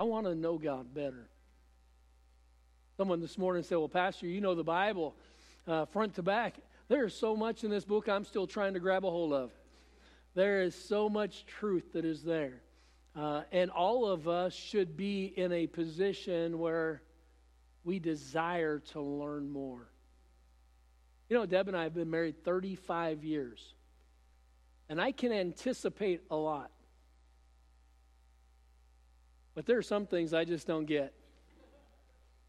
I want to know God better. Someone this morning said, Well, Pastor, you know the Bible uh, front to back. There is so much in this book I'm still trying to grab a hold of. There is so much truth that is there. Uh, and all of us should be in a position where we desire to learn more. You know, Deb and I have been married 35 years, and I can anticipate a lot. But there are some things I just don't get.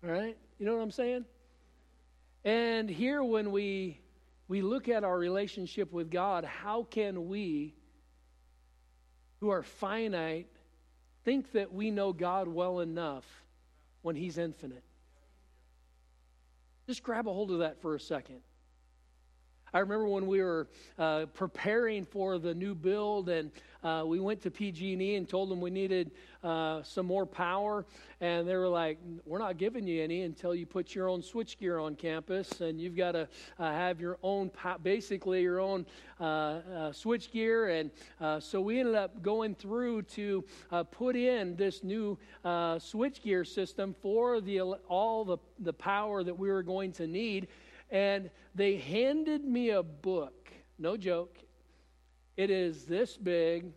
All right? You know what I'm saying? And here, when we, we look at our relationship with God, how can we, who are finite, think that we know God well enough when He's infinite? Just grab a hold of that for a second. I remember when we were uh, preparing for the new build, and uh, we went to PG&E and told them we needed uh, some more power, and they were like, "We're not giving you any until you put your own switchgear on campus, and you've got to uh, have your own, basically your own uh, uh, switchgear." And so we ended up going through to put in this new switchgear system for the all the the power that we were going to need and they handed me a book, no joke. It is this big,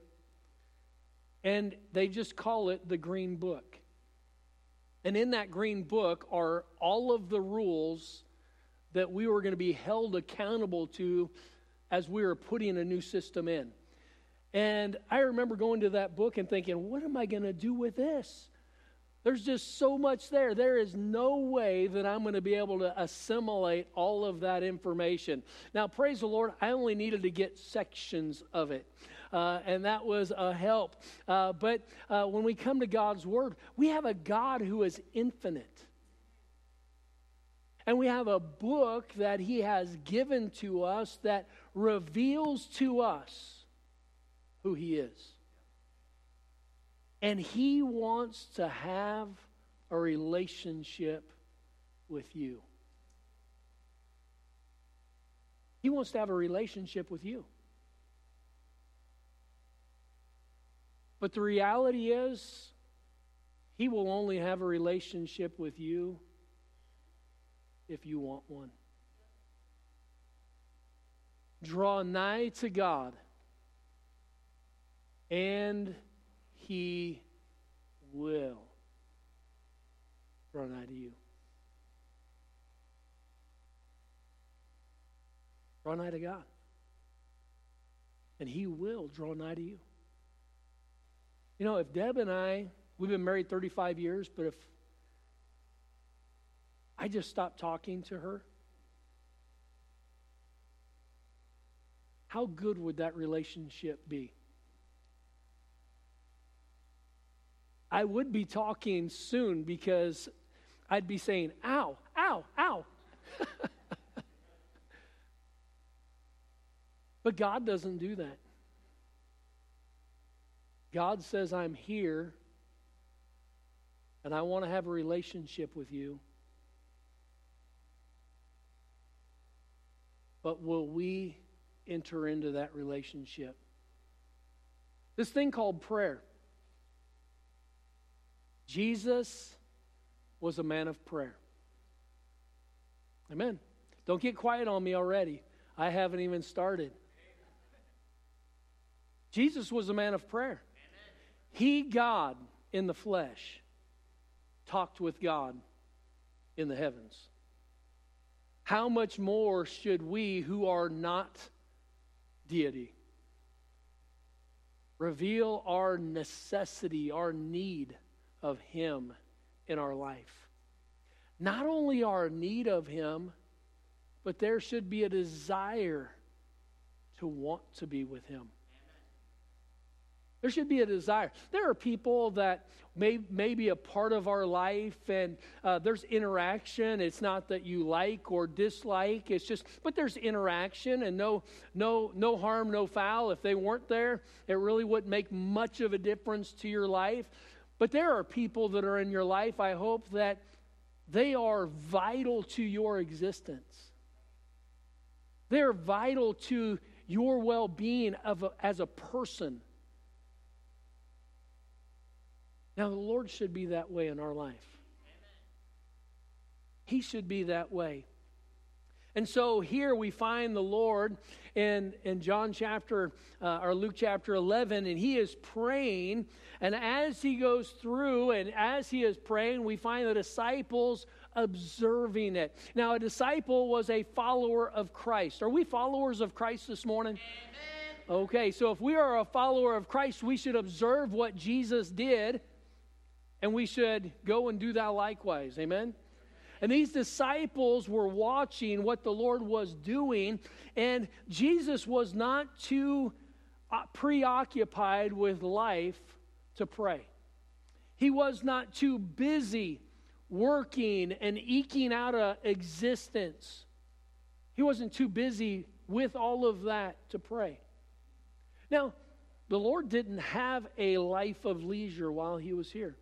and they just call it the Green Book. And in that Green Book are all of the rules that we were going to be held accountable to as we were putting a new system in. And I remember going to that book and thinking, what am I going to do with this? There's just so much there. There is no way that I'm going to be able to assimilate all of that information. Now, praise the Lord, I only needed to get sections of it. Uh, and that was a help. Uh, but uh, when we come to God's Word, we have a God who is infinite. And we have a book that He has given to us that reveals to us who He is. And He wants to have a relationship with you. He wants to have a relationship with you. But the reality is, He will only have a relationship with you if you want one. Draw nigh to God, and he will draw nigh to you. Draw nigh to God. And He will draw nigh to you. You know, if Deb and I, we've been married 35 years, but if I just stopped talking to her, how good would that relationship be? I would be talking soon because I'd be saying, ow, ow, ow. but God doesn't do that. God says, I'm here and I want to have a relationship with you. But will we enter into that relationship? This thing called prayer. Jesus was a man of prayer. Amen. Don't get quiet on me already. I haven't even started. Jesus was a man of prayer. He, God in the flesh, talked with God in the heavens. How much more should we who are not deity reveal our necessity, our need of Him in our life. Not only our need of Him, but there should be a desire to want to be with Him. There should be a desire. There are people that may, may be a part of our life, and uh, there's interaction. It's not that you like or dislike. It's just, but there's interaction, and no, no, no harm, no foul. If they weren't there, it really wouldn't make much of a difference to your life. But there are people that are in your life, I hope, that they are vital to your existence. They're vital to your well being as a person. Now, the Lord should be that way in our life. He should be that way. And so here we find the Lord in, in John chapter, uh, or Luke chapter 11, and he is praying. And as he goes through and as he is praying, we find the disciples observing it. Now, a disciple was a follower of Christ. Are we followers of Christ this morning? Amen. Okay, so if we are a follower of Christ, we should observe what Jesus did and we should go and do that likewise. Amen? And these disciples were watching what the Lord was doing, and Jesus was not too uh, preoccupied with life to pray. He was not too busy working and eking out an existence. He wasn't too busy with all of that to pray. Now, the Lord didn't have a life of leisure while he was here.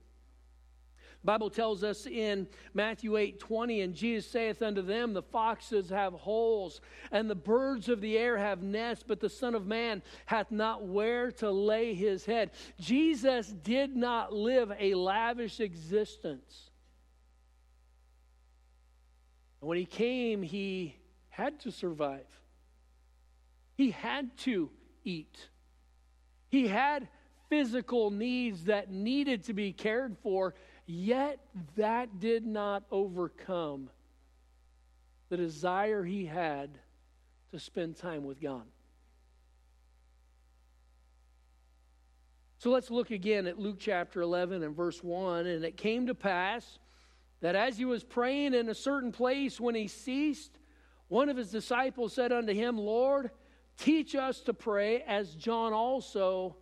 Bible tells us in Matthew 8 20, and Jesus saith unto them, The foxes have holes, and the birds of the air have nests, but the Son of Man hath not where to lay his head. Jesus did not live a lavish existence. And when he came, he had to survive, he had to eat. He had physical needs that needed to be cared for Yet that did not overcome the desire he had to spend time with God. So let's look again at Luke chapter 11 and verse 1. And it came to pass that as he was praying in a certain place, when he ceased, one of his disciples said unto him, Lord, teach us to pray as John also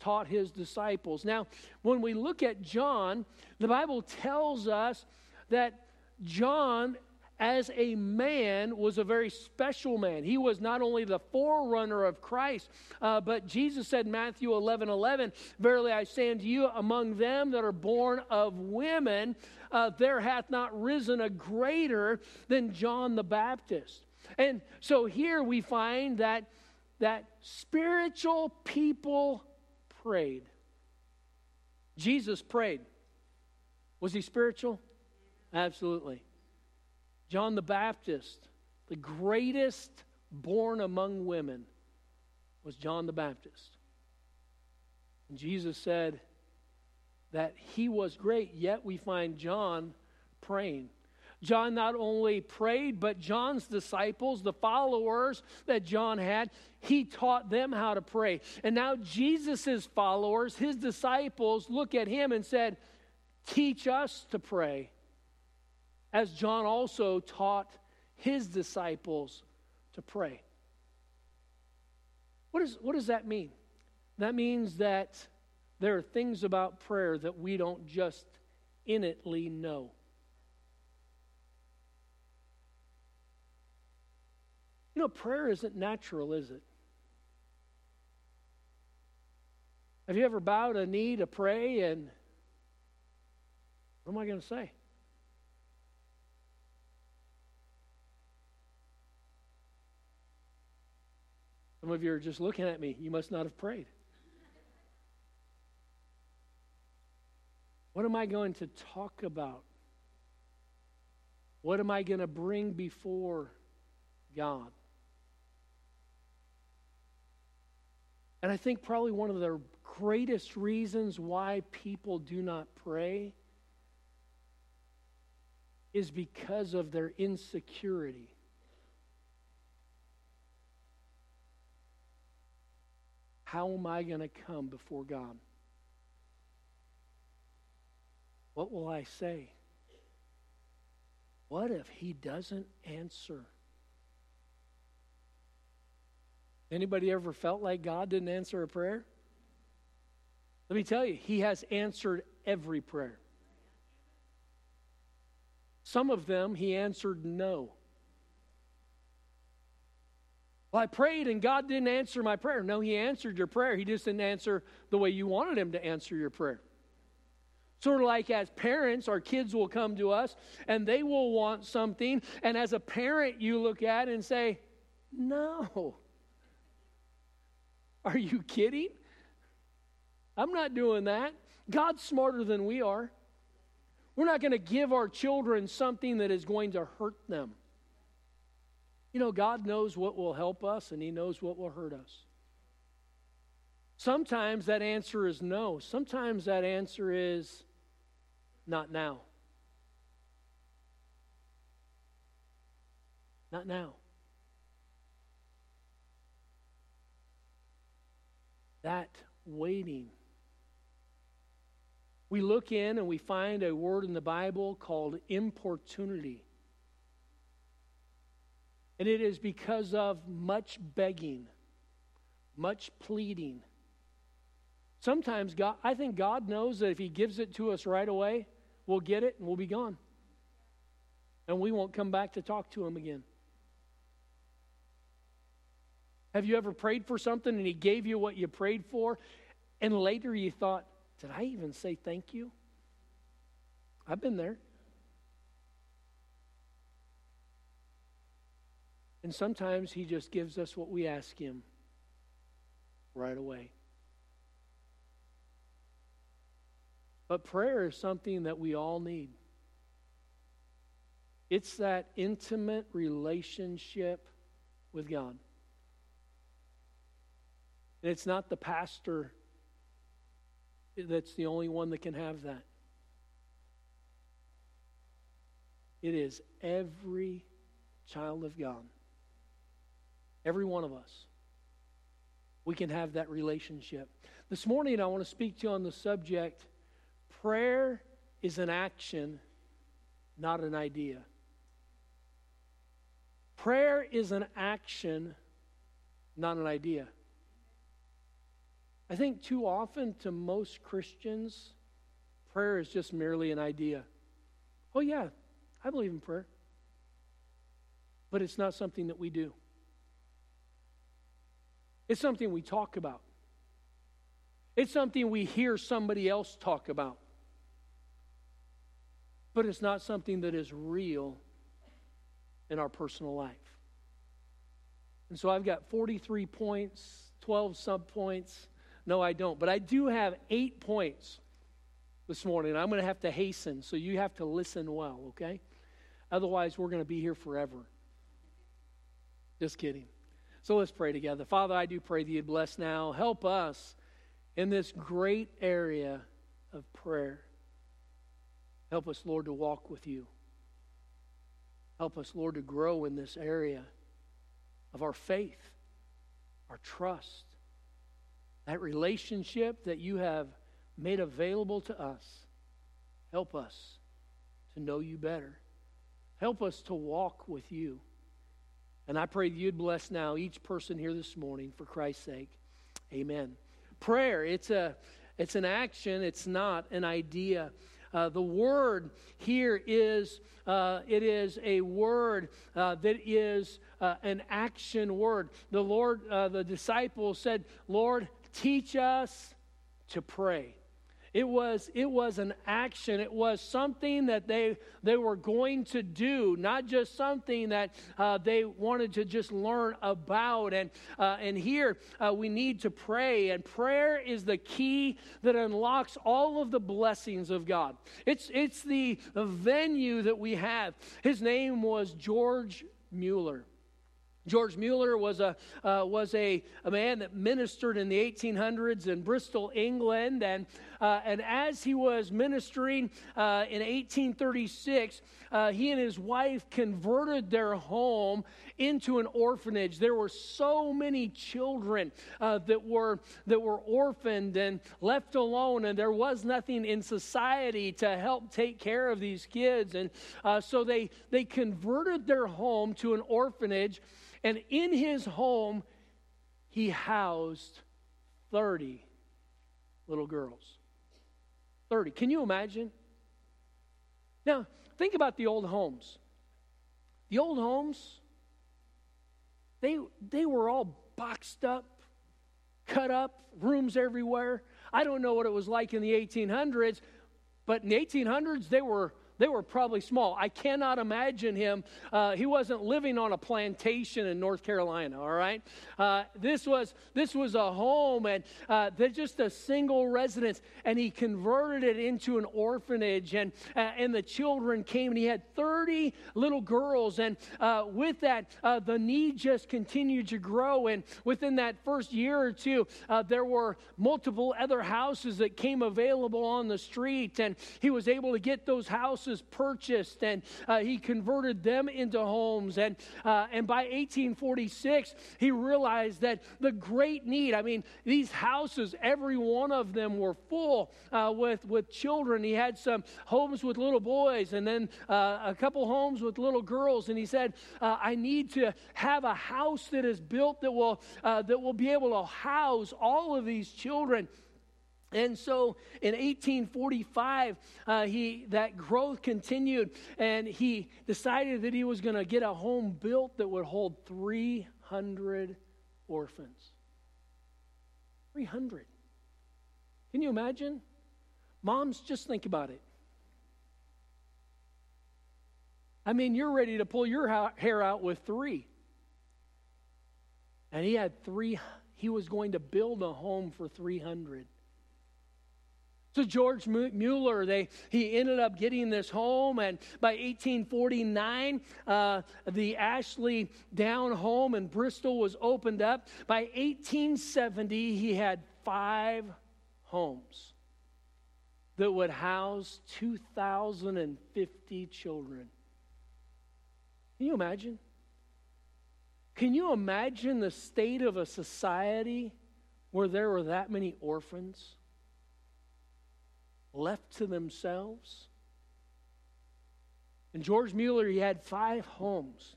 taught his disciples. Now, when we look at John, the Bible tells us that John, as a man, was a very special man. He was not only the forerunner of Christ, uh, but Jesus said, in Matthew 11 11, Verily I say unto you, among them that are born of women, uh, there hath not risen a greater than John the Baptist. And so here we find that that spiritual people prayed. Jesus prayed. Was he spiritual? Absolutely. John the Baptist, the greatest born among women, was John the Baptist. And Jesus said that he was great, yet we find John praying. John not only prayed, but John's disciples, the followers that John had, he taught them how to pray. And now Jesus' followers, his disciples, look at him and said, Teach us to pray, as John also taught his disciples to pray. What, is, what does that mean? That means that there are things about prayer that we don't just innately know. You know, prayer isn't natural, is it? Have you ever bowed a knee to pray and what am I going to say? Some of you are just looking at me. You must not have prayed. What am I going to talk about? What am I going to bring before God? And I think probably one of the greatest reasons why people do not pray is because of their insecurity. How am I going to come before God? What will I say? What if He doesn't answer? Anybody ever felt like God didn't answer a prayer? Let me tell you, He has answered every prayer. Some of them He answered no. Well, I prayed and God didn't answer my prayer. No, He answered your prayer. He just didn't answer the way you wanted Him to answer your prayer. Sort of like as parents, our kids will come to us and they will want something. And as a parent, you look at it and say, No. Are you kidding? I'm not doing that. God's smarter than we are. We're not going to give our children something that is going to hurt them. You know, God knows what will help us and He knows what will hurt us. Sometimes that answer is no. Sometimes that answer is not now. Not now. That waiting. We look in and we find a word in the Bible called importunity. And it is because of much begging, much pleading. Sometimes God, I think God knows that if He gives it to us right away, we'll get it and we'll be gone. And we won't come back to talk to Him again. Have you ever prayed for something and He gave you what you prayed for, and later you thought, did I even say thank you? I've been there. And sometimes He just gives us what we ask Him right away. But prayer is something that we all need. It's that intimate relationship with God. And it's not the pastor that's the only one that can have that. It is every child of God. Every one of us. We can have that relationship. This morning, I want to speak to you on the subject prayer is an action, not an idea. Prayer is an action, not an idea. I think too often to most Christians, prayer is just merely an idea. Oh, yeah, I believe in prayer. But it's not something that we do, it's something we talk about, it's something we hear somebody else talk about. But it's not something that is real in our personal life. And so I've got 43 points, 12 subpoints no, I don't. But I do have eight points this morning. I'm going to have to hasten, so you have to listen well, okay? Otherwise, we're going to be here forever. Just kidding. So let's pray together. Father, I do pray that you'd bless now. Help us in this great area of prayer. Help us, Lord, to walk with you. Help us, Lord, to grow in this area of our faith, our trust, that relationship that you have made available to us. Help us to know you better. Help us to walk with you. And I pray that you'd bless now each person here this morning for Christ's sake. Amen. Prayer, it's a it's an action, it's not an idea. Uh, the word here is uh, it is a word uh, that is uh, an action word. The Lord, uh, the disciples said, "Lord, teach us to pray. It was, it was an action. It was something that they, they were going to do, not just something that uh, they wanted to just learn about. And, uh, and here uh, we need to pray. And prayer is the key that unlocks all of the blessings of God. It's, it's the, the venue that we have. His name was George Mueller. George Mueller was, a, uh, was a, a man that ministered in the 1800s in Bristol, England. And, uh, and as he was ministering uh, in 1836, uh, he and his wife converted their home into an orphanage. There were so many children uh, that, were, that were orphaned and left alone, and there was nothing in society to help take care of these kids. And uh, so they, they converted their home to an orphanage. And in his home, he housed 30 little girls. 30. Can you imagine? Now, think about the old homes. The old homes, they, they were all boxed up, cut up, rooms everywhere. I don't know what it was like in the 1800s, but in the 1800s, they were they were probably small. I cannot imagine him. Uh, he wasn't living on a plantation in North Carolina. All right, uh, this was this was a home and uh, just a single residence, and he converted it into an orphanage. And uh, and the children came, and he had thirty little girls, and uh, with that, uh, the need just continued to grow. And within that first year or two, there were multiple other houses that came available on the street, and he was able to get those houses purchased, and uh, he converted them into homes. And, uh, and by 1846, he realized that the great need I mean, these houses, every one of them were full uh, with, with children. He had some homes with little boys, and then uh, a couple homes with little girls. And he said, uh, I need to have a house that is built that will, uh, that will be able to house all of these children. And so in 1845, uh, he, that growth continued, and he decided that he was going to get a home built that would hold 300 orphans. 300. Can you imagine? Moms, just think about it. I mean, you're ready to pull your hair out with three. And he had three, he was going to build a home for 300. So George Mueller, they, he ended up getting this home, and by 1849, uh, the Ashley Down home in Bristol was opened up. By 1870, he had five homes that would house 2,050 children. Can you imagine? Can you imagine the state of a society where there were that many orphans? Left to themselves. And George Mueller, he had five homes.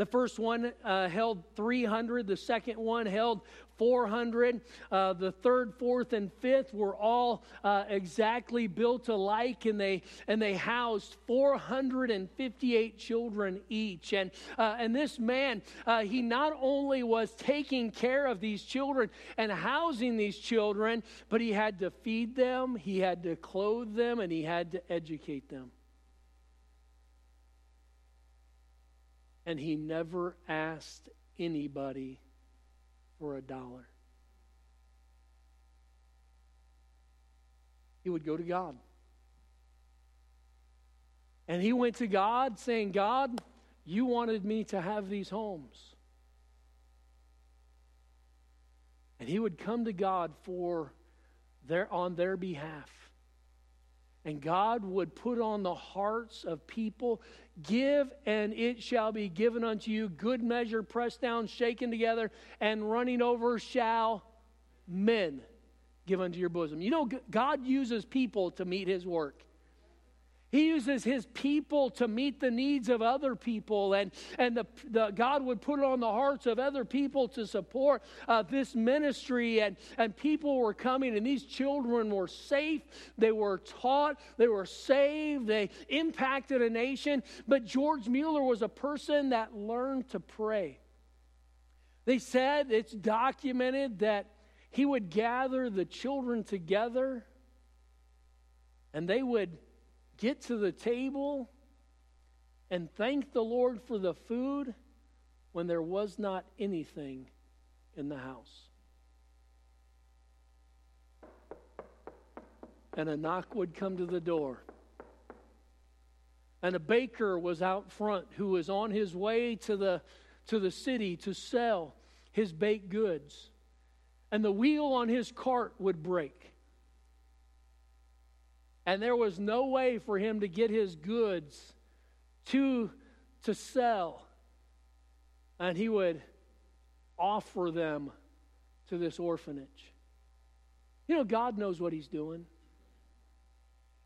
The first one uh, held 300, the second one held 400. Uh, the third, fourth, and fifth were all uh, exactly built alike, and they and they housed 458 children each. And uh, and this man, uh, he not only was taking care of these children and housing these children, but he had to feed them, he had to clothe them, and he had to educate them. And he never asked anybody for a dollar. He would go to God. And he went to God saying, God, you wanted me to have these homes. And he would come to God for their, on their behalf. And God would put on the hearts of people Give, and it shall be given unto you. Good measure, pressed down, shaken together, and running over shall men give unto your bosom. You know, God uses people to meet his work. He uses his people to meet the needs of other people, and, and the, the God would put it on the hearts of other people to support uh, this ministry. And, and people were coming, and these children were safe. They were taught, they were saved, they impacted a nation. But George Mueller was a person that learned to pray. They said it's documented that he would gather the children together and they would get to the table and thank the Lord for the food when there was not anything in the house. And a knock would come to the door. And a baker was out front who was on his way to the, to the city to sell his baked goods. And the wheel on his cart would break and there was no way for him to get his goods to, to sell. And he would offer them to this orphanage. You know, God knows what he's doing.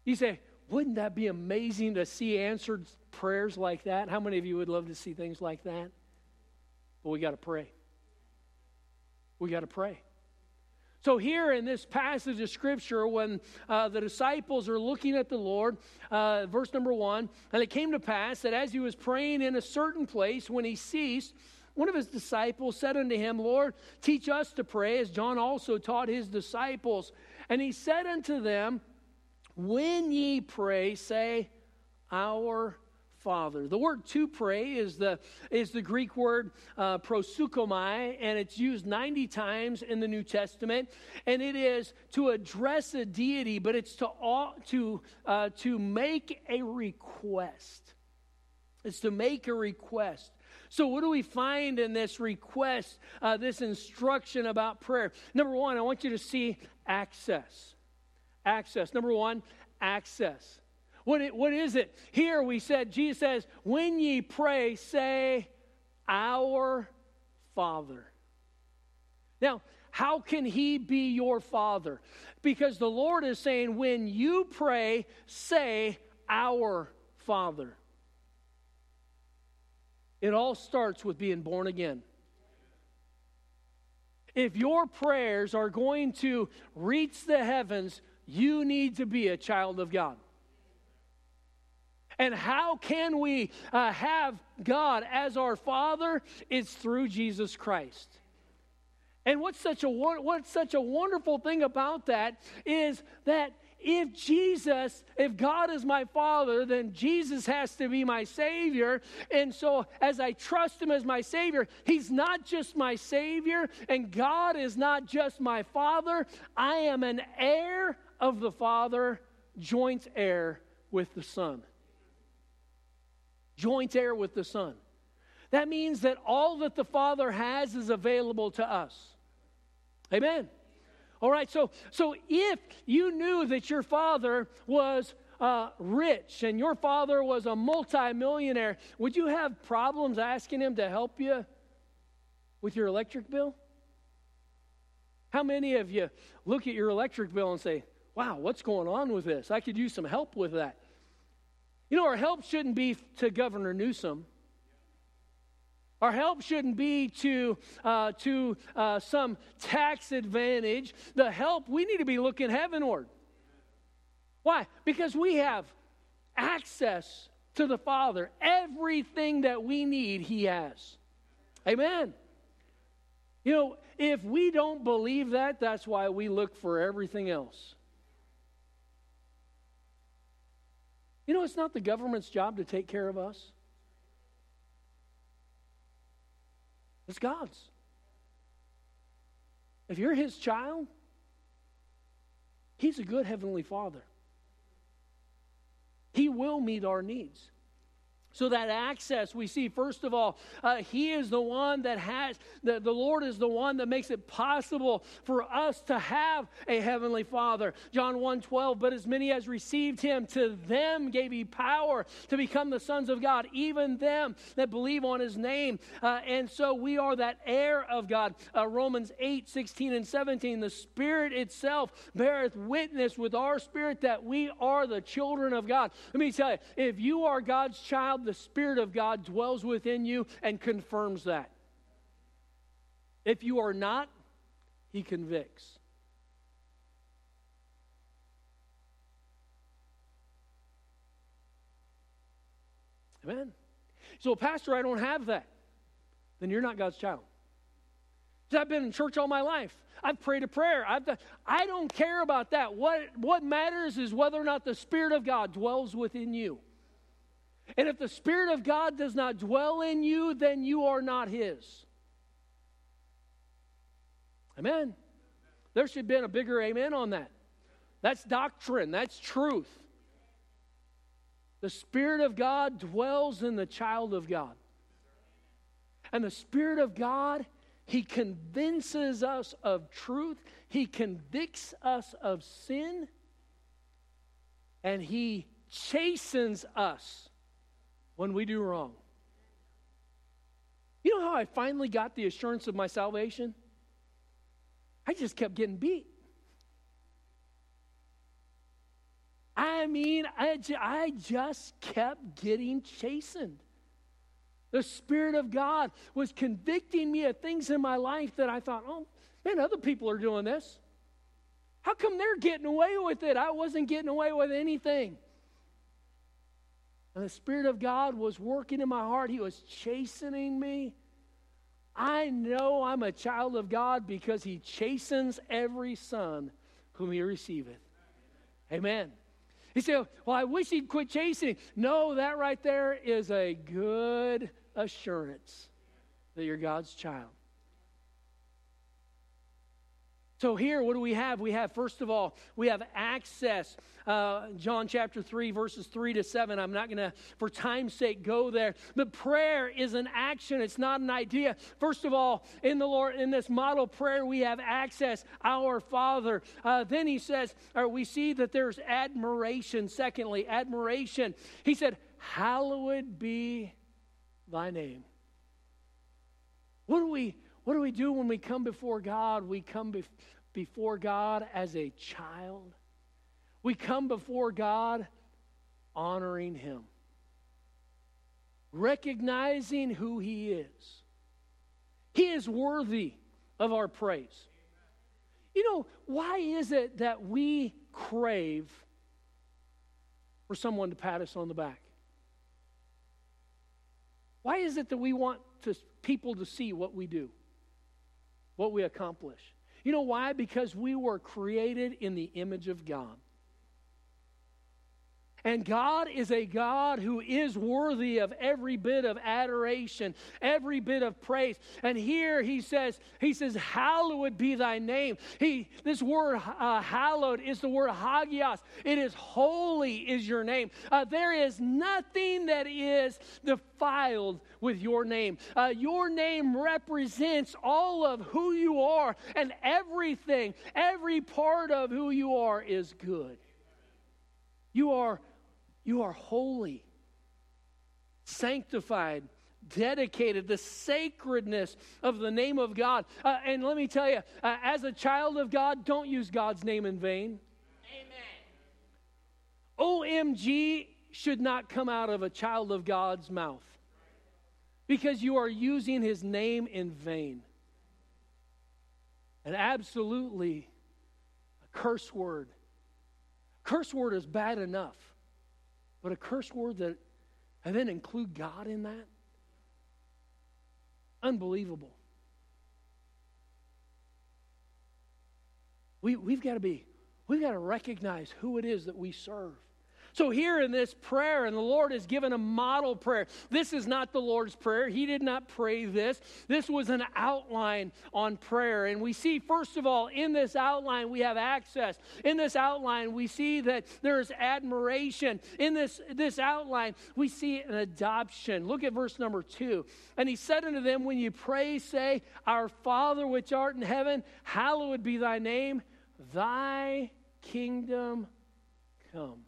You say, wouldn't that be amazing to see answered prayers like that? How many of you would love to see things like that? But we got to pray. We got to pray. So, here in this passage of Scripture, when uh, the disciples are looking at the Lord, uh, verse number one, and it came to pass that as he was praying in a certain place, when he ceased, one of his disciples said unto him, Lord, teach us to pray, as John also taught his disciples. And he said unto them, when ye pray, say, Our Father. The word to pray is the, is the Greek word uh, proseuchomai, and it's used 90 times in the New Testament. And it is to address a deity, but it's to, all, to, uh, to make a request. It's to make a request. So, what do we find in this request, uh, this instruction about prayer? Number one, I want you to see access. Access. Number one, access. What, it, what is it? Here we said, Jesus says, when ye pray, say, Our Father. Now, how can he be your father? Because the Lord is saying, when you pray, say, Our Father. It all starts with being born again. If your prayers are going to reach the heavens, you need to be a child of God. And how can we uh, have God as our Father? It's through Jesus Christ. And what's such a what's such a wonderful thing about that is that if Jesus, if God is my Father, then Jesus has to be my Savior. And so, as I trust Him as my Savior, He's not just my Savior, and God is not just my Father. I am an heir of the Father, joint heir with the Son joint heir with the Son. That means that all that the Father has is available to us. Amen. All right, so, so if you knew that your father was uh, rich and your father was a multimillionaire, would you have problems asking him to help you with your electric bill? How many of you look at your electric bill and say, wow, what's going on with this? I could use some help with that. You know, our help shouldn't be to Governor Newsom. Our help shouldn't be to, uh, to uh, some tax advantage. The help, we need to be looking heavenward. Why? Because we have access to the Father. Everything that we need, He has. Amen. You know, if we don't believe that, that's why we look for everything else. You know, it's not the government's job to take care of us, it's God's. If you're His child, He's a good Heavenly Father. He will meet our needs. So, that access, we see, first of all, uh, He is the one that has, the, the Lord is the one that makes it possible for us to have a Heavenly Father. John 1 12, but as many as received Him, to them gave He power to become the sons of God, even them that believe on His name. Uh, and so, we are that heir of God. Uh, Romans 8 16 and 17, the Spirit itself beareth witness with our spirit that we are the children of God. Let me tell you, if you are God's child, the Spirit of God dwells within you and confirms that. If you are not, He convicts. Amen. So, Pastor, I don't have that. Then you're not God's child. I've been in church all my life. I've prayed a prayer. I've done, I don't care about that. What, what matters is whether or not the Spirit of God dwells within you. And if the Spirit of God does not dwell in you, then you are not His. Amen. There should have been a bigger amen on that. That's doctrine, that's truth. The Spirit of God dwells in the child of God. And the Spirit of God, He convinces us of truth, He convicts us of sin, and He chastens us when we do wrong. You know how I finally got the assurance of my salvation? I just kept getting beat. I mean, I, I just kept getting chastened. The Spirit of God was convicting me of things in my life that I thought, oh, man, other people are doing this. How come they're getting away with it? I wasn't getting away with anything. And the Spirit of God was working in my heart. He was chastening me. I know I'm a child of God because He chastens every son whom He receiveth. Amen. He said, Well, I wish he'd quit chasing. No, that right there is a good assurance that you're God's child. So, here, what do we have? We have, first of all, we have access. Uh, John chapter 3, verses 3 to 7. I'm not going to, for time's sake, go there. But prayer is an action, it's not an idea. First of all, in the Lord, in this model prayer, we have access, our Father. Uh, then he says, or we see that there's admiration. Secondly, admiration. He said, Hallowed be thy name. What do we what do we do when we come before God? We come bef- before God as a child. We come before God honoring Him, recognizing who He is. He is worthy of our praise. You know, why is it that we crave for someone to pat us on the back? Why is it that we want to, people to see what we do? what we accomplish. You know why? Because we were created in the image of God. And God is a God who is worthy of every bit of adoration, every bit of praise. And here he says, he says, hallowed be thy name. He, this word uh, hallowed is the word hagios. It is holy is your name. Uh, there is nothing that is defiled with your name. Uh, your name represents all of who you are and everything, every part of who you are is good. You are you are holy, sanctified, dedicated, the sacredness of the name of God. Uh, and let me tell you, uh, as a child of God, don't use God's name in vain. Amen. OMG should not come out of a child of God's mouth because you are using his name in vain. And absolutely, a curse word. Curse word is bad enough. But a curse word that, and then include God in that? Unbelievable. We, we've got to be, we've got to recognize who it is that we serve. So, here in this prayer, and the Lord has given a model prayer. This is not the Lord's Prayer. He did not pray this. This was an outline on prayer. And we see, first of all, in this outline, we have access. In this outline, we see that there is admiration. In this, this outline, we see an adoption. Look at verse number two. And he said unto them, When you pray, say, Our Father which art in heaven, hallowed be thy name, thy kingdom come.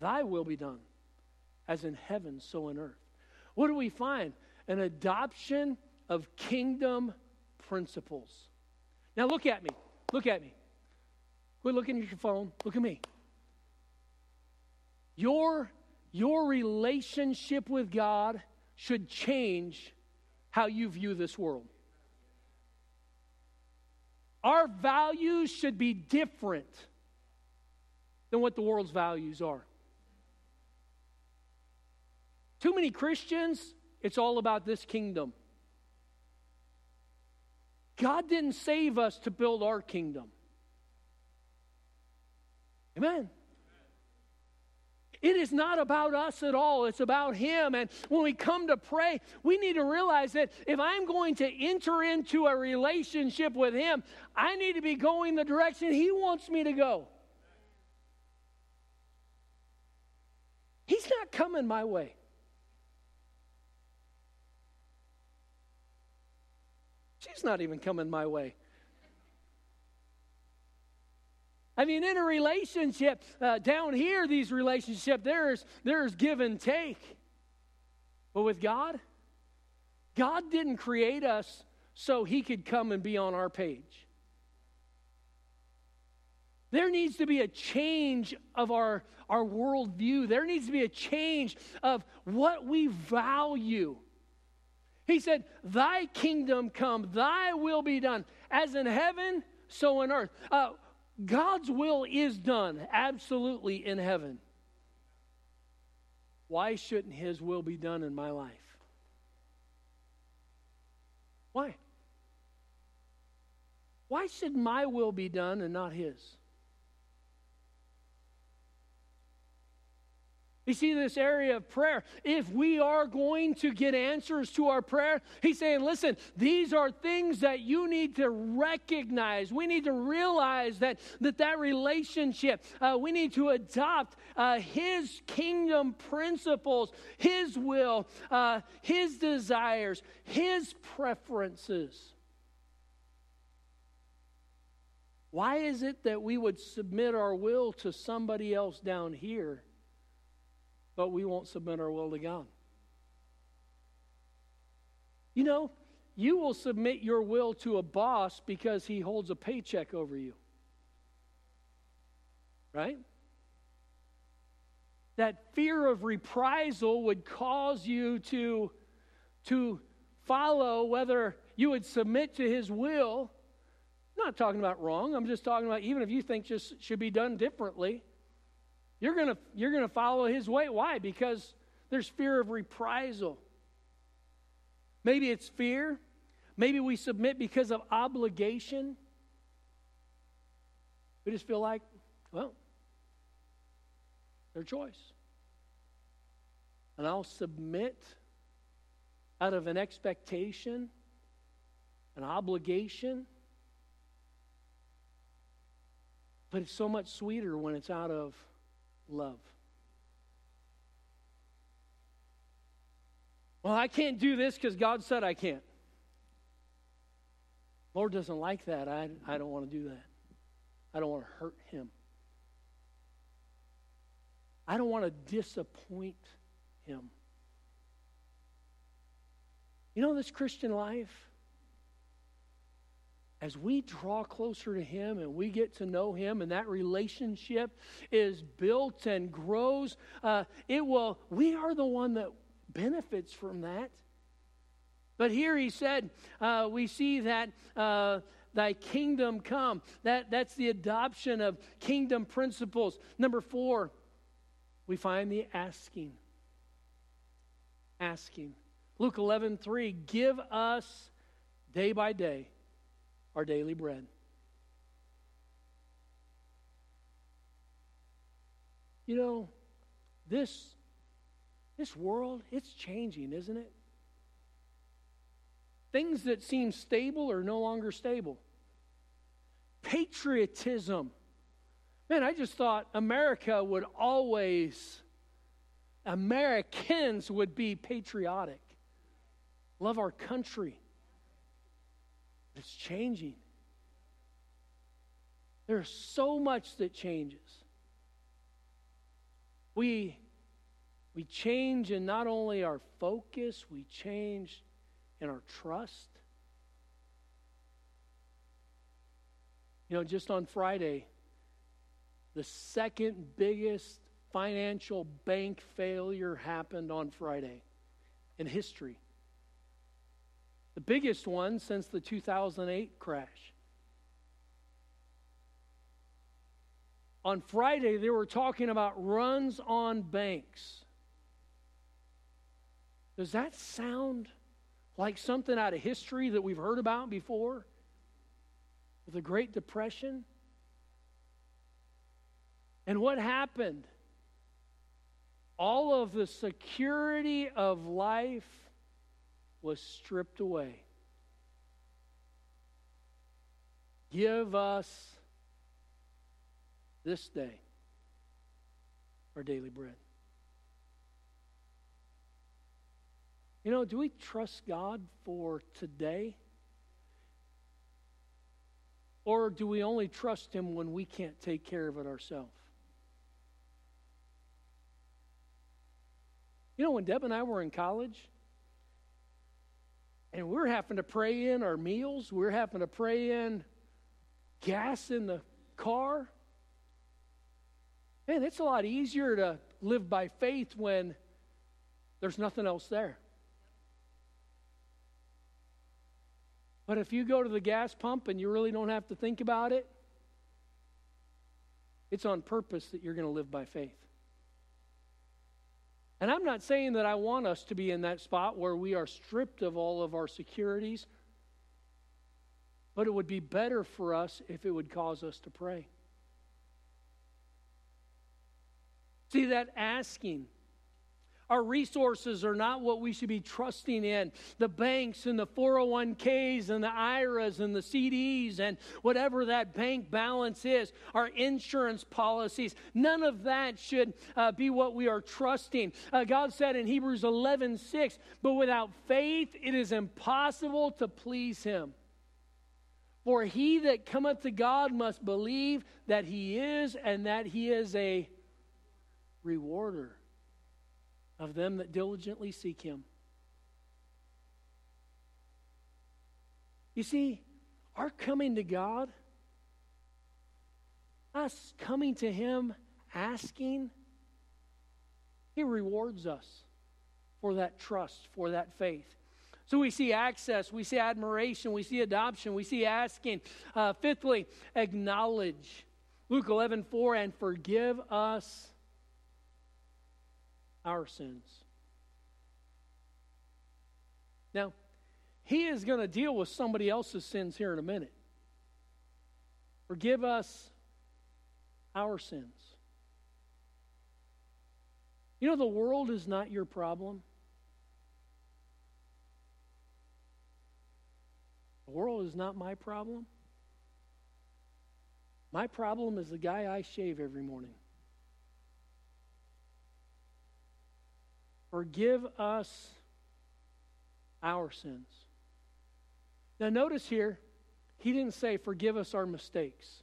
Thy will be done, as in heaven, so in earth. What do we find? An adoption of kingdom principles. Now, look at me. Look at me. Quit looking at your phone. Look at me. Your, your relationship with God should change how you view this world. Our values should be different than what the world's values are. Too many Christians, it's all about this kingdom. God didn't save us to build our kingdom. Amen. It is not about us at all. It's about Him. And when we come to pray, we need to realize that if I'm going to enter into a relationship with Him, I need to be going the direction He wants me to go. He's not coming my way. She's not even coming my way. I mean, in a relationship, uh, down here, these relationships, there's, there's give and take. But with God, God didn't create us so he could come and be on our page. There needs to be a change of our, our worldview. There needs to be a change of what we value. He said, Thy kingdom come, thy will be done, as in heaven, so in earth. Uh, God's will is done absolutely in heaven. Why shouldn't his will be done in my life? Why? Why should my will be done and not his? You see, this area of prayer, if we are going to get answers to our prayer, he's saying, listen, these are things that you need to recognize. We need to realize that that, that relationship, uh, we need to adopt uh, his kingdom principles, his will, uh, his desires, his preferences. Why is it that we would submit our will to somebody else down here? But we won't submit our will to God. You know, you will submit your will to a boss because he holds a paycheck over you. Right? That fear of reprisal would cause you to, to follow whether you would submit to his will. I'm not talking about wrong. I'm just talking about even if you think just should be done differently. You're going to you're going to follow his way. Why? Because there's fear of reprisal. Maybe it's fear. Maybe we submit because of obligation. We just feel like, well, their choice. And I'll submit out of an expectation, an obligation. But it's so much sweeter when it's out of love. Well, I can't do this because God said I can't. Lord doesn't like that. I, I don't want to do that. I don't want to hurt him. I don't want to disappoint him. You know, this Christian life, as we draw closer to Him and we get to know Him, and that relationship is built and grows, uh, it will, we are the one that benefits from that. But here he said, uh, we see that uh, thy kingdom come. That, that's the adoption of kingdom principles. Number four, we find the asking. Asking. Luke 11, 3, give us day by day our daily bread. You know, this this world, it's changing, isn't it? Things that seem stable are no longer stable. Patriotism. Man, I just thought America would always, Americans would be patriotic, love our country. It's changing. There's so much that changes. We, we change in not only our focus, we change in our trust. You know, just on Friday, the second biggest financial bank failure happened on Friday in history. The biggest one since the 2008 crash. On Friday, they were talking about runs on banks. Does that sound like something out of history that we've heard about before? The Great Depression? And what happened? All of the security of life was stripped away. Give us this day our daily bread. You know, do we trust God for today? Or do we only trust Him when we can't take care of it ourselves? You know, when Deb and I were in college, and we're having to pray in our meals, we're having to pray in gas in the car. Man, it's a lot easier to live by faith when there's nothing else there. But if you go to the gas pump and you really don't have to think about it, it's on purpose that you're going to live by faith. And I'm not saying that I want us to be in that spot where we are stripped of all of our securities, but it would be better for us if it would cause us to pray. See, that asking, Our resources are not what we should be trusting in. The banks and the 401ks and the IRAs and the CDs and whatever that bank balance is, our insurance policies, none of that should uh, be what we are trusting. Uh, God said in Hebrews 11 6, but without faith it is impossible to please him. For he that cometh to God must believe that he is and that he is a rewarder of them that diligently seek him. You see, our coming to God, us coming to him asking, he rewards us for that trust, for that faith. So we see access, we see admiration, we see adoption, we see asking. Uh, fifthly, acknowledge. Luke 11, 4, and forgive us our sins. Now, he is going to deal with somebody else's sins here in a minute. Forgive us our sins. You know, the world is not your problem. The world is not my problem. My problem is the guy I shave every morning. Forgive us our sins. Now, notice here, he didn't say, Forgive us our mistakes.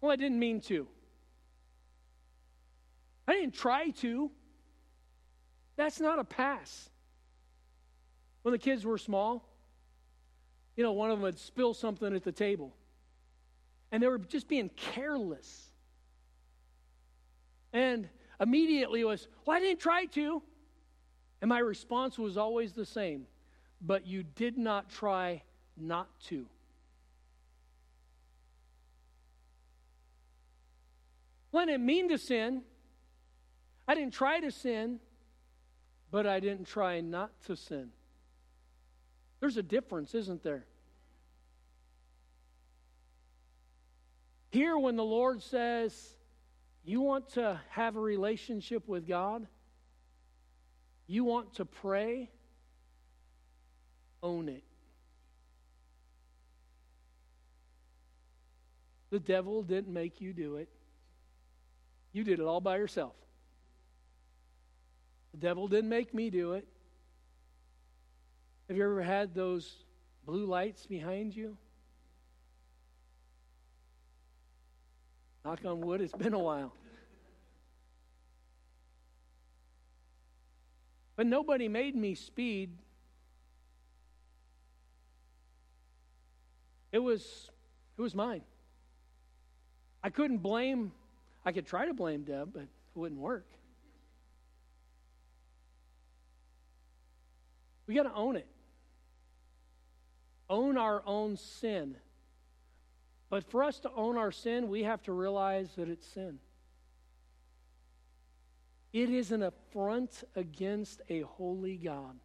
Well, I didn't mean to. I didn't try to. That's not a pass. When the kids were small, you know, one of them would spill something at the table. And they were just being careless. And immediately was, Well, I didn't try to. And my response was always the same but you did not try not to. Well, I didn't mean to sin. I didn't try to sin, but I didn't try not to sin. There's a difference, isn't there? Here, when the Lord says, you want to have a relationship with God? You want to pray? Own it. The devil didn't make you do it. You did it all by yourself. The devil didn't make me do it. Have you ever had those blue lights behind you? Knock on wood, it's been a while. But nobody made me speed. It was it was mine. I couldn't blame I could try to blame Deb, but it wouldn't work. We got to own it. Own our own sin. But for us to own our sin, we have to realize that it's sin. It is an affront against a holy God.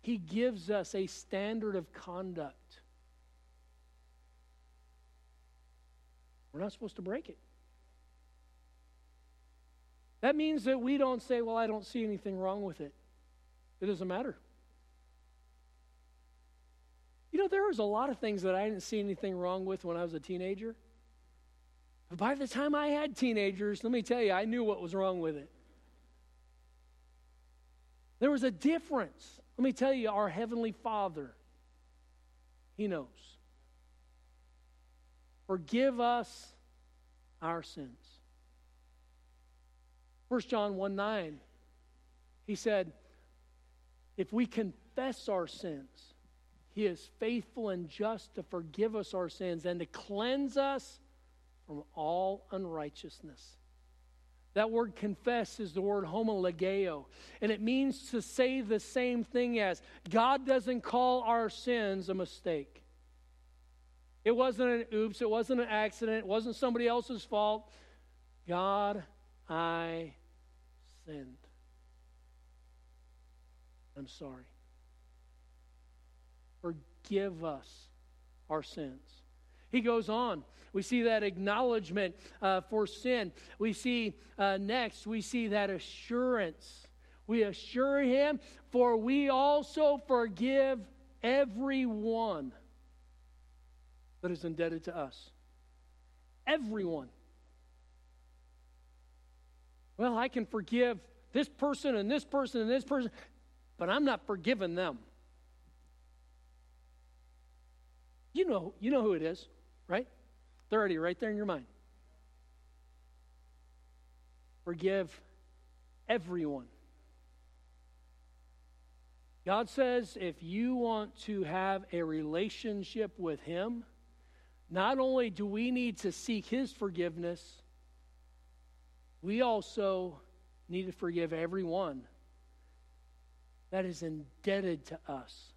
He gives us a standard of conduct. We're not supposed to break it. That means that we don't say, Well, I don't see anything wrong with it. It doesn't matter. You know, there was a lot of things that I didn't see anything wrong with when I was a teenager. By the time I had teenagers, let me tell you, I knew what was wrong with it. There was a difference. Let me tell you, our Heavenly Father, He knows. Forgive us our sins. 1 John 1 9, he said, If we confess our sins, he is faithful and just to forgive us our sins and to cleanse us from all unrighteousness. That word confess is the word homologeo, and it means to say the same thing as God doesn't call our sins a mistake. It wasn't an oops, it wasn't an accident, it wasn't somebody else's fault. God, I sinned. I'm sorry forgive us our sins. He goes on. We see that acknowledgement uh, for sin. We see uh, next, we see that assurance. We assure him, for we also forgive everyone that is indebted to us. Everyone. Well, I can forgive this person and this person and this person, but I'm not forgiving them. You know, you know who it is, right? They're already right there in your mind. Forgive everyone. God says if you want to have a relationship with Him, not only do we need to seek His forgiveness, we also need to forgive everyone that is indebted to us,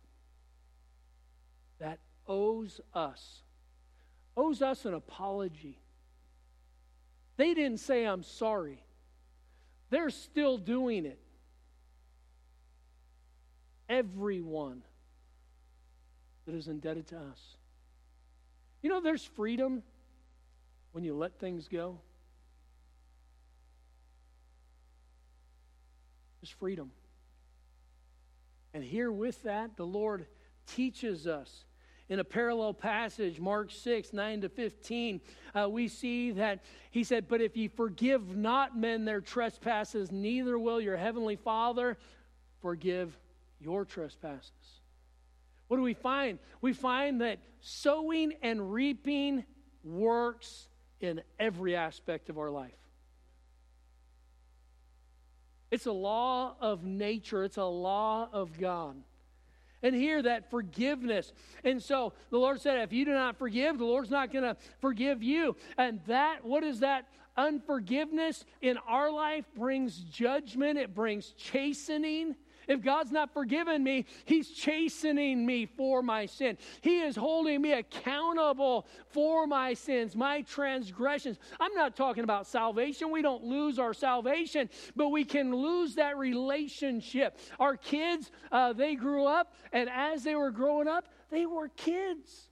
that owes us owes us an apology. They didn't say, I'm sorry. They're still doing it. Everyone that is indebted to us. You know, there's freedom when you let things go. There's freedom. And here with that, the Lord teaches us in a parallel passage, Mark 6, 9 to 15, uh, we see that he said, But if ye forgive not men their trespasses, neither will your heavenly Father forgive your trespasses. What do we find? We find that sowing and reaping works in every aspect of our life. It's a law of nature, it's a law of God and hear that forgiveness. And so the Lord said, if you do not forgive, the Lord's not going to forgive you. And that, what is that? Unforgiveness in our life brings judgment, it brings chastening. If God's not forgiven me, He's chastening me for my sin. He is holding me accountable for my sins, my transgressions. I'm not talking about salvation. We don't lose our salvation, but we can lose that relationship. Our kids, uh, they grew up, and as they were growing up, they were kids.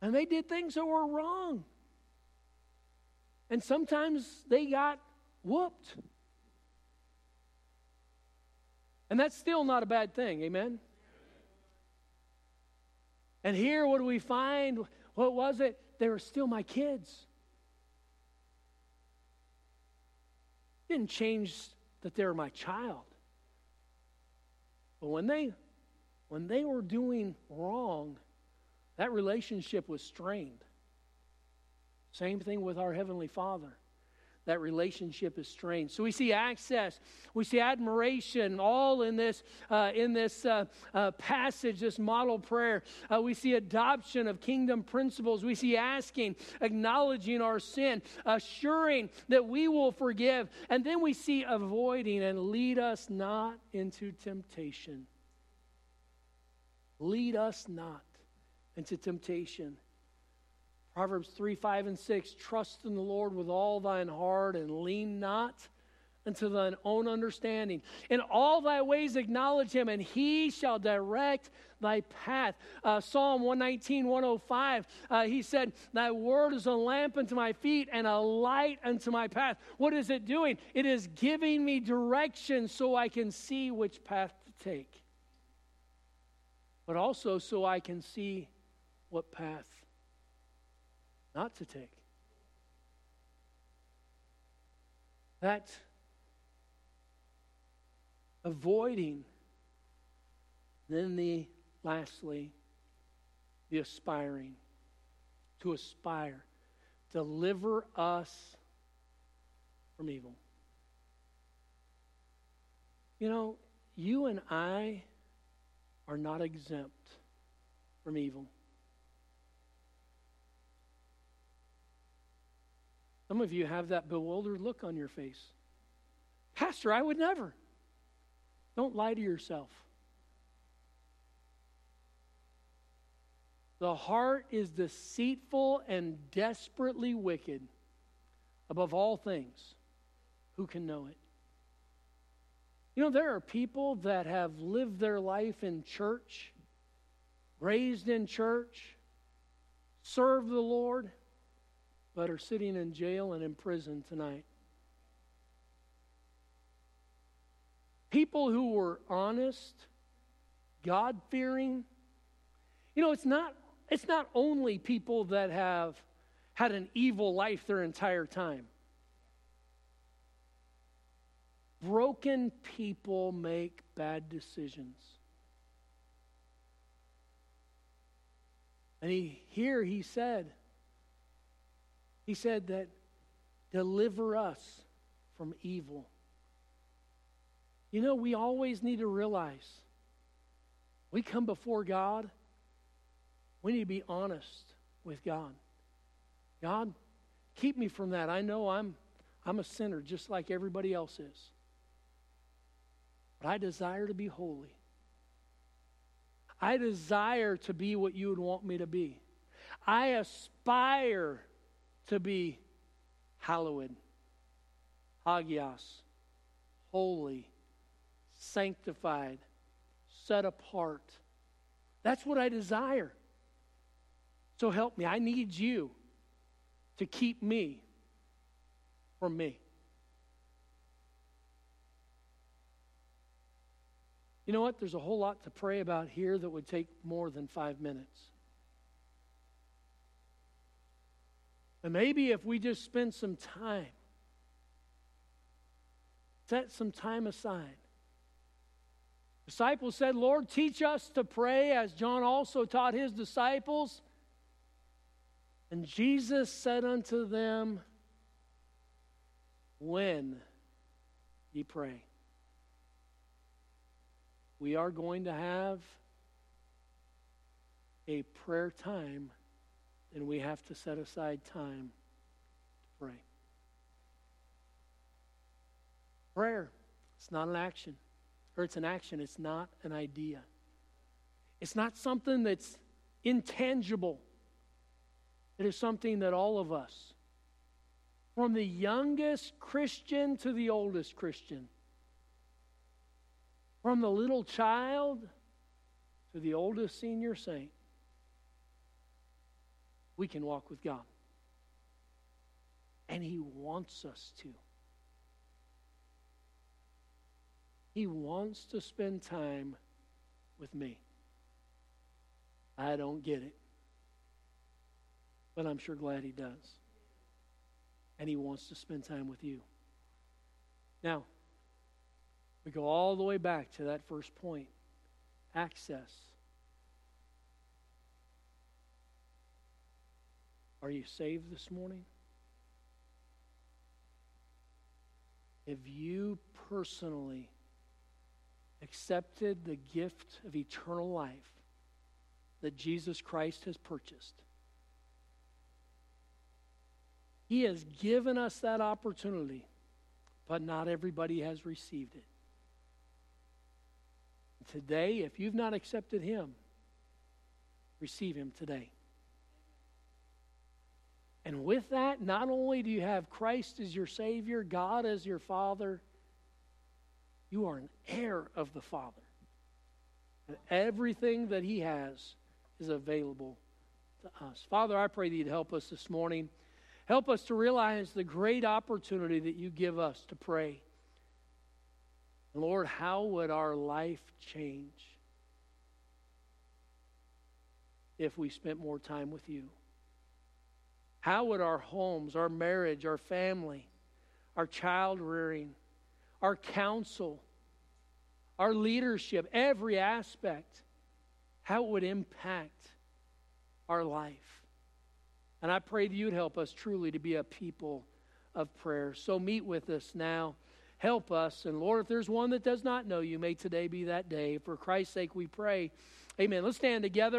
And they did things that were wrong. And sometimes they got whooped. And that's still not a bad thing, amen? And here, what do we find? What was it? They were still my kids. Didn't change that they were my child. But when they when they were doing wrong, that relationship was strained. Same thing with our Heavenly Father that relationship is strained. So we see access, we see admiration, all in this uh, in this uh, uh, passage, this model prayer. Uh, we see adoption of kingdom principles. We see asking, acknowledging our sin, assuring that we will forgive, and then we see avoiding and lead us not into temptation. Lead us not into temptation. Proverbs 3, 5, and 6 Trust in the Lord with all thine heart and lean not unto thine own understanding. In all thy ways acknowledge him, and he shall direct thy path. Uh, Psalm 119, 105, uh, he said, Thy word is a lamp unto my feet and a light unto my path. What is it doing? It is giving me direction so I can see which path to take, but also so I can see what path not to take. That avoiding, then the lastly, the aspiring. To aspire. Deliver us from evil. You know, you and I are not exempt from evil. Some of you have that bewildered look on your face. Pastor, I would never. Don't lie to yourself. The heart is deceitful and desperately wicked. Above all things, who can know it? You know, there are people that have lived their life in church, raised in church, served the Lord, but are sitting in jail and in prison tonight. People who were honest, God fearing. You know, it's not, it's not only people that have had an evil life their entire time. Broken people make bad decisions. And he, here he said, he said that deliver us from evil. You know, we always need to realize we come before God, we need to be honest with God. God, keep me from that. I know I'm, I'm a sinner just like everybody else is. But I desire to be holy. I desire to be what you would want me to be. I aspire to be hallowed, hagios, holy, sanctified, set apart. That's what I desire. So help me. I need you to keep me from me. You know what? There's a whole lot to pray about here that would take more than five minutes. And maybe if we just spend some time, set some time aside. Disciples said, Lord, teach us to pray as John also taught his disciples. And Jesus said unto them, When ye pray we are going to have a prayer time, and we have to set aside time to pray. Prayer, it's not an action, or it's an action, it's not an idea. It's not something that's intangible. It is something that all of us, from the youngest Christian to the oldest Christian, from the little child to the oldest senior saint, we can walk with God. And He wants us to. He wants to spend time with me. I don't get it. But I'm sure glad He does. And He wants to spend time with you. Now, we go all the way back to that first point access. Are you saved this morning? Have you personally accepted the gift of eternal life that Jesus Christ has purchased? He has given us that opportunity, but not everybody has received it. Today, if you've not accepted Him, receive Him today. And with that, not only do you have Christ as your Savior, God as your Father, you are an heir of the Father. And everything that He has is available to us. Father, I pray that you'd help us this morning. Help us to realize the great opportunity that you give us to pray. Lord, how would our life change if we spent more time with you? How would our homes, our marriage, our family, our child rearing, our counsel, our leadership, every aspect, how it would impact our life? And I pray that you'd help us truly to be a people of prayer. So meet with us now. Help us. And Lord, if there's one that does not know you, may today be that day. For Christ's sake, we pray. Amen. Let's stand together.